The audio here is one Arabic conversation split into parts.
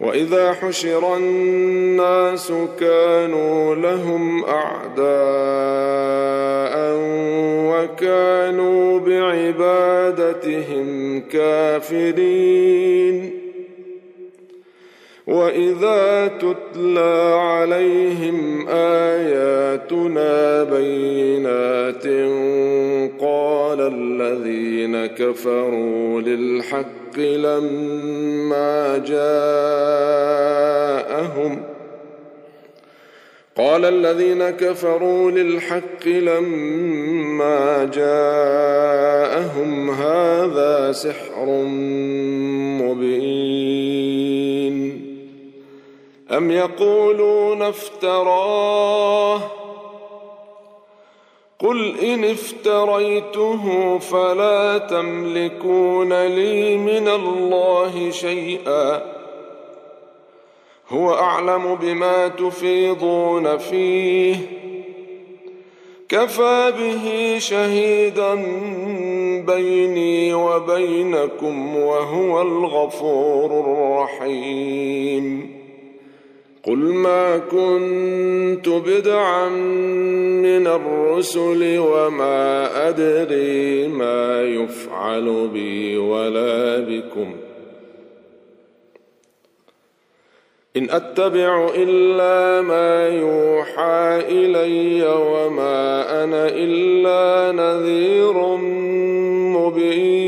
وإذا حشر الناس كانوا لهم أعداء وكانوا بعبادتهم كافرين. وإذا تتلى عليهم آياتنا بينات قال الذين كفروا للحق لما جاءهم قال الذين كفروا للحق لما جاءهم هذا سحر مبين أم يقولون افتراه قل إن افتريته فلا تملكون لي من الله شيئا هو أعلم بما تفيضون فيه كفى به شهيدا بيني وبينكم وهو الغفور الرحيم قل ما كنت بدعا من الرسل وما ادري ما يفعل بي ولا بكم ان اتبع الا ما يوحى الي وما أنا الا نذير مبين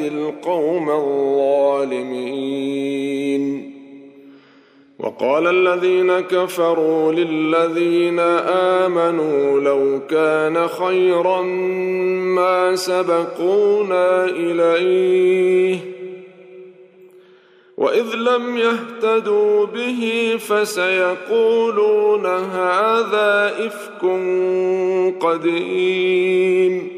القوم الظالمين. وقال الذين كفروا للذين آمنوا لو كان خيرا ما سبقونا إليه. وإذ لم يهتدوا به فسيقولون هذا إفك قديم.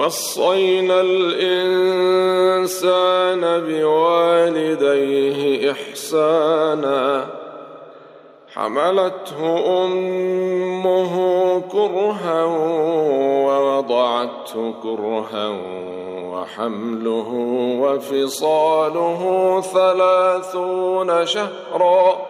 ووصينا الإنسان بوالديه إحسانا. حملته أمه كرها ووضعته كرها وحمله وفصاله ثلاثون شهرا.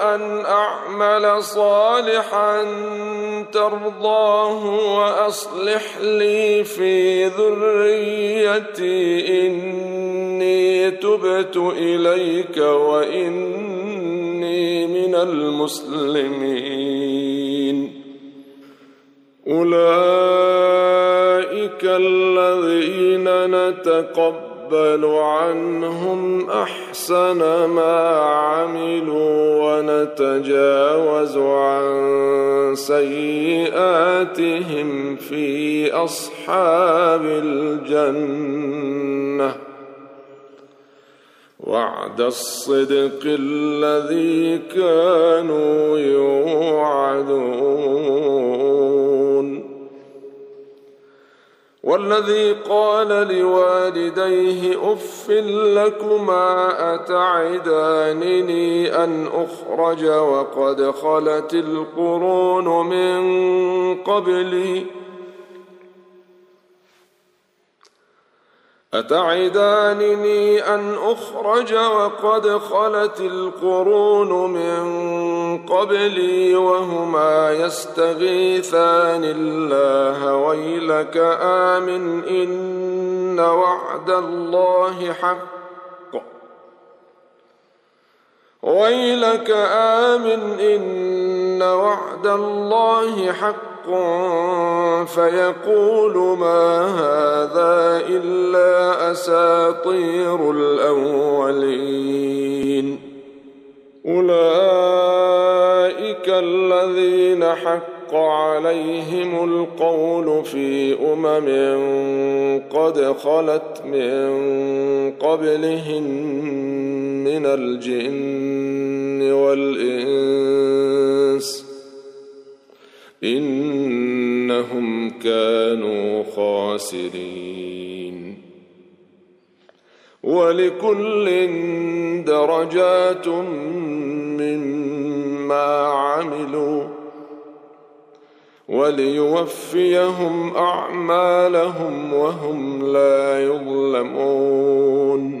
وأن أعمل صالحا ترضاه وأصلح لي في ذريتي إني تبت إليك وإني من المسلمين. أولئك الذين نتقبل نتقبل عنهم أحسن ما عملوا ونتجاوز عن سيئاتهم في أصحاب الجنة. وعد الصدق الذي كانوا يوعدون. والذي قال لوالديه أف لكما أتعدانني أن أخرج وقد خلت القرون من قبلي أتعدانني أن أخرج وقد خلت القرون من قبلي وهما يستغيثان الله ويلك آمن إن وعد الله حق. ويلك آمن إن وعد الله حق. فيقول ما هذا إلا أساطير الأولين. أولئك الذين حق عليهم القول في أمم قد خلت من قبلهم من الجن والإنس. إنهم كانوا خاسرين. ولكل درجات مما عملوا وليوفيهم أعمالهم وهم لا يظلمون.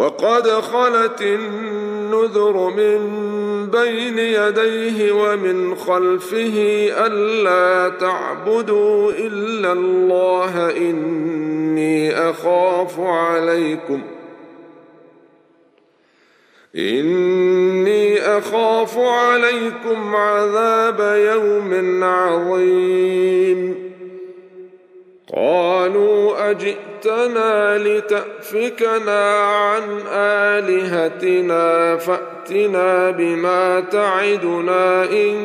وقد خلت النذر من بين يديه ومن خلفه ألا تعبدوا إلا الله إن إني أخاف عليكم. إني أخاف عليكم عذاب يوم عظيم. قالوا أجئتنا لتأفكنا عن آلهتنا فأتنا بما تعدنا إن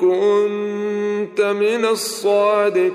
كنت من الصادقين.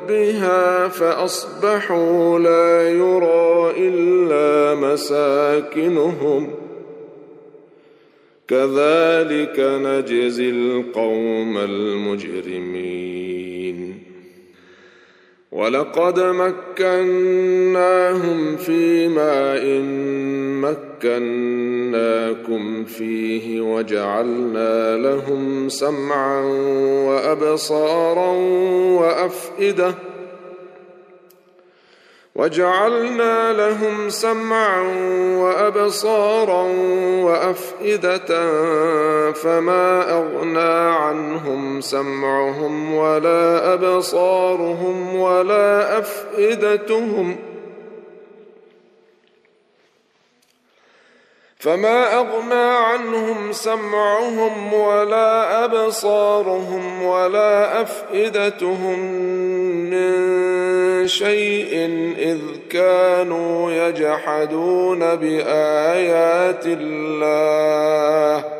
ربها فأصبحوا لا يرى إلا مساكنهم. كذلك نجزي القوم المجرمين. ولقد مكناهم في ماء مكناكم فيه وجعلنا لهم سمعا وابصارا وافئده وجعلنا لهم سمعا وابصارا وافئده فما اغنى عنهم سمعهم ولا ابصارهم ولا افئدتهم فما أغنى عنهم سمعهم ولا أبصارهم ولا أفئدتهم من شيء إذ كانوا يجحدون بآيات الله.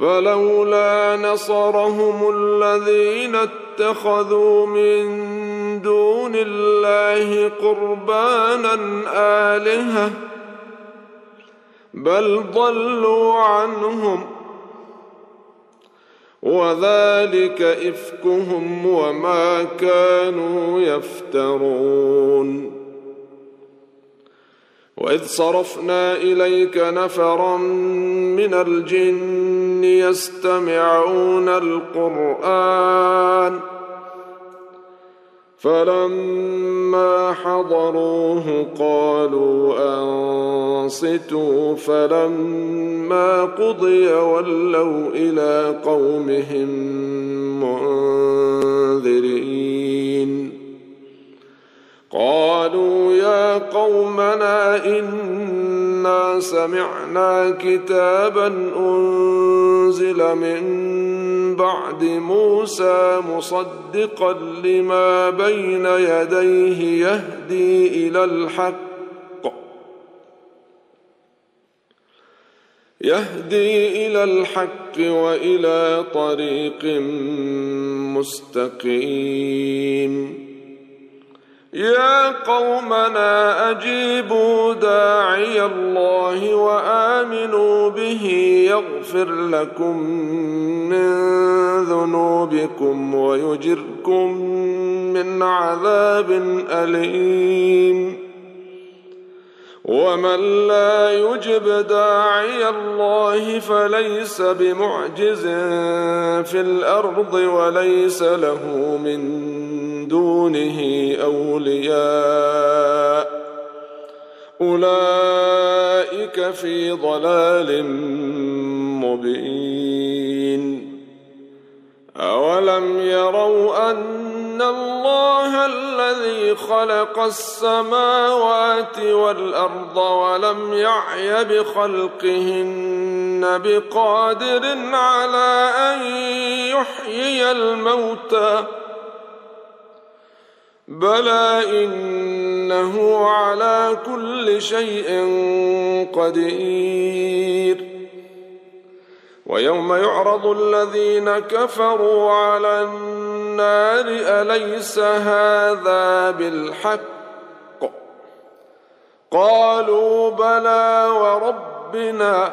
فلولا نصرهم الذين اتخذوا من دون الله قربانا آلهة بل ضلوا عنهم وذلك إفكهم وما كانوا يفترون وإذ صرفنا إليك نفرا من الجن يستمعون القرآن. فلما حضروه قالوا أنصتوا فلما قضي ولوا إلى قومهم منذرين. قالوا يا قومنا إنا سمعنا كتابا أنزل من بعد موسى مصدقا لما بين يديه يهدي إلى الحق يهدي إلى الحق وإلى طريق مستقيم يا قومنا أجيبوا داعي الله وآمنوا به يغفر لكم من ذنوبكم ويجركم من عذاب أليم. ومن لا يجب داعي الله فليس بمعجز في الأرض وليس له من دونه أولياء. أولئك في ضلال مبين. أولم يروا أن الله الذي خلق السماوات والأرض ولم يعي بخلقهن بقادر على أن يحيي الموتى بلى إنه على كل شيء قدير ويوم يعرض الذين كفروا على النار أليس هذا بالحق؟ قالوا بلى وربنا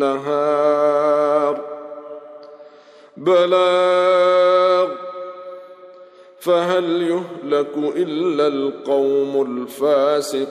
نهار بلاغ فهل يهلك إلا القوم الفاسقون.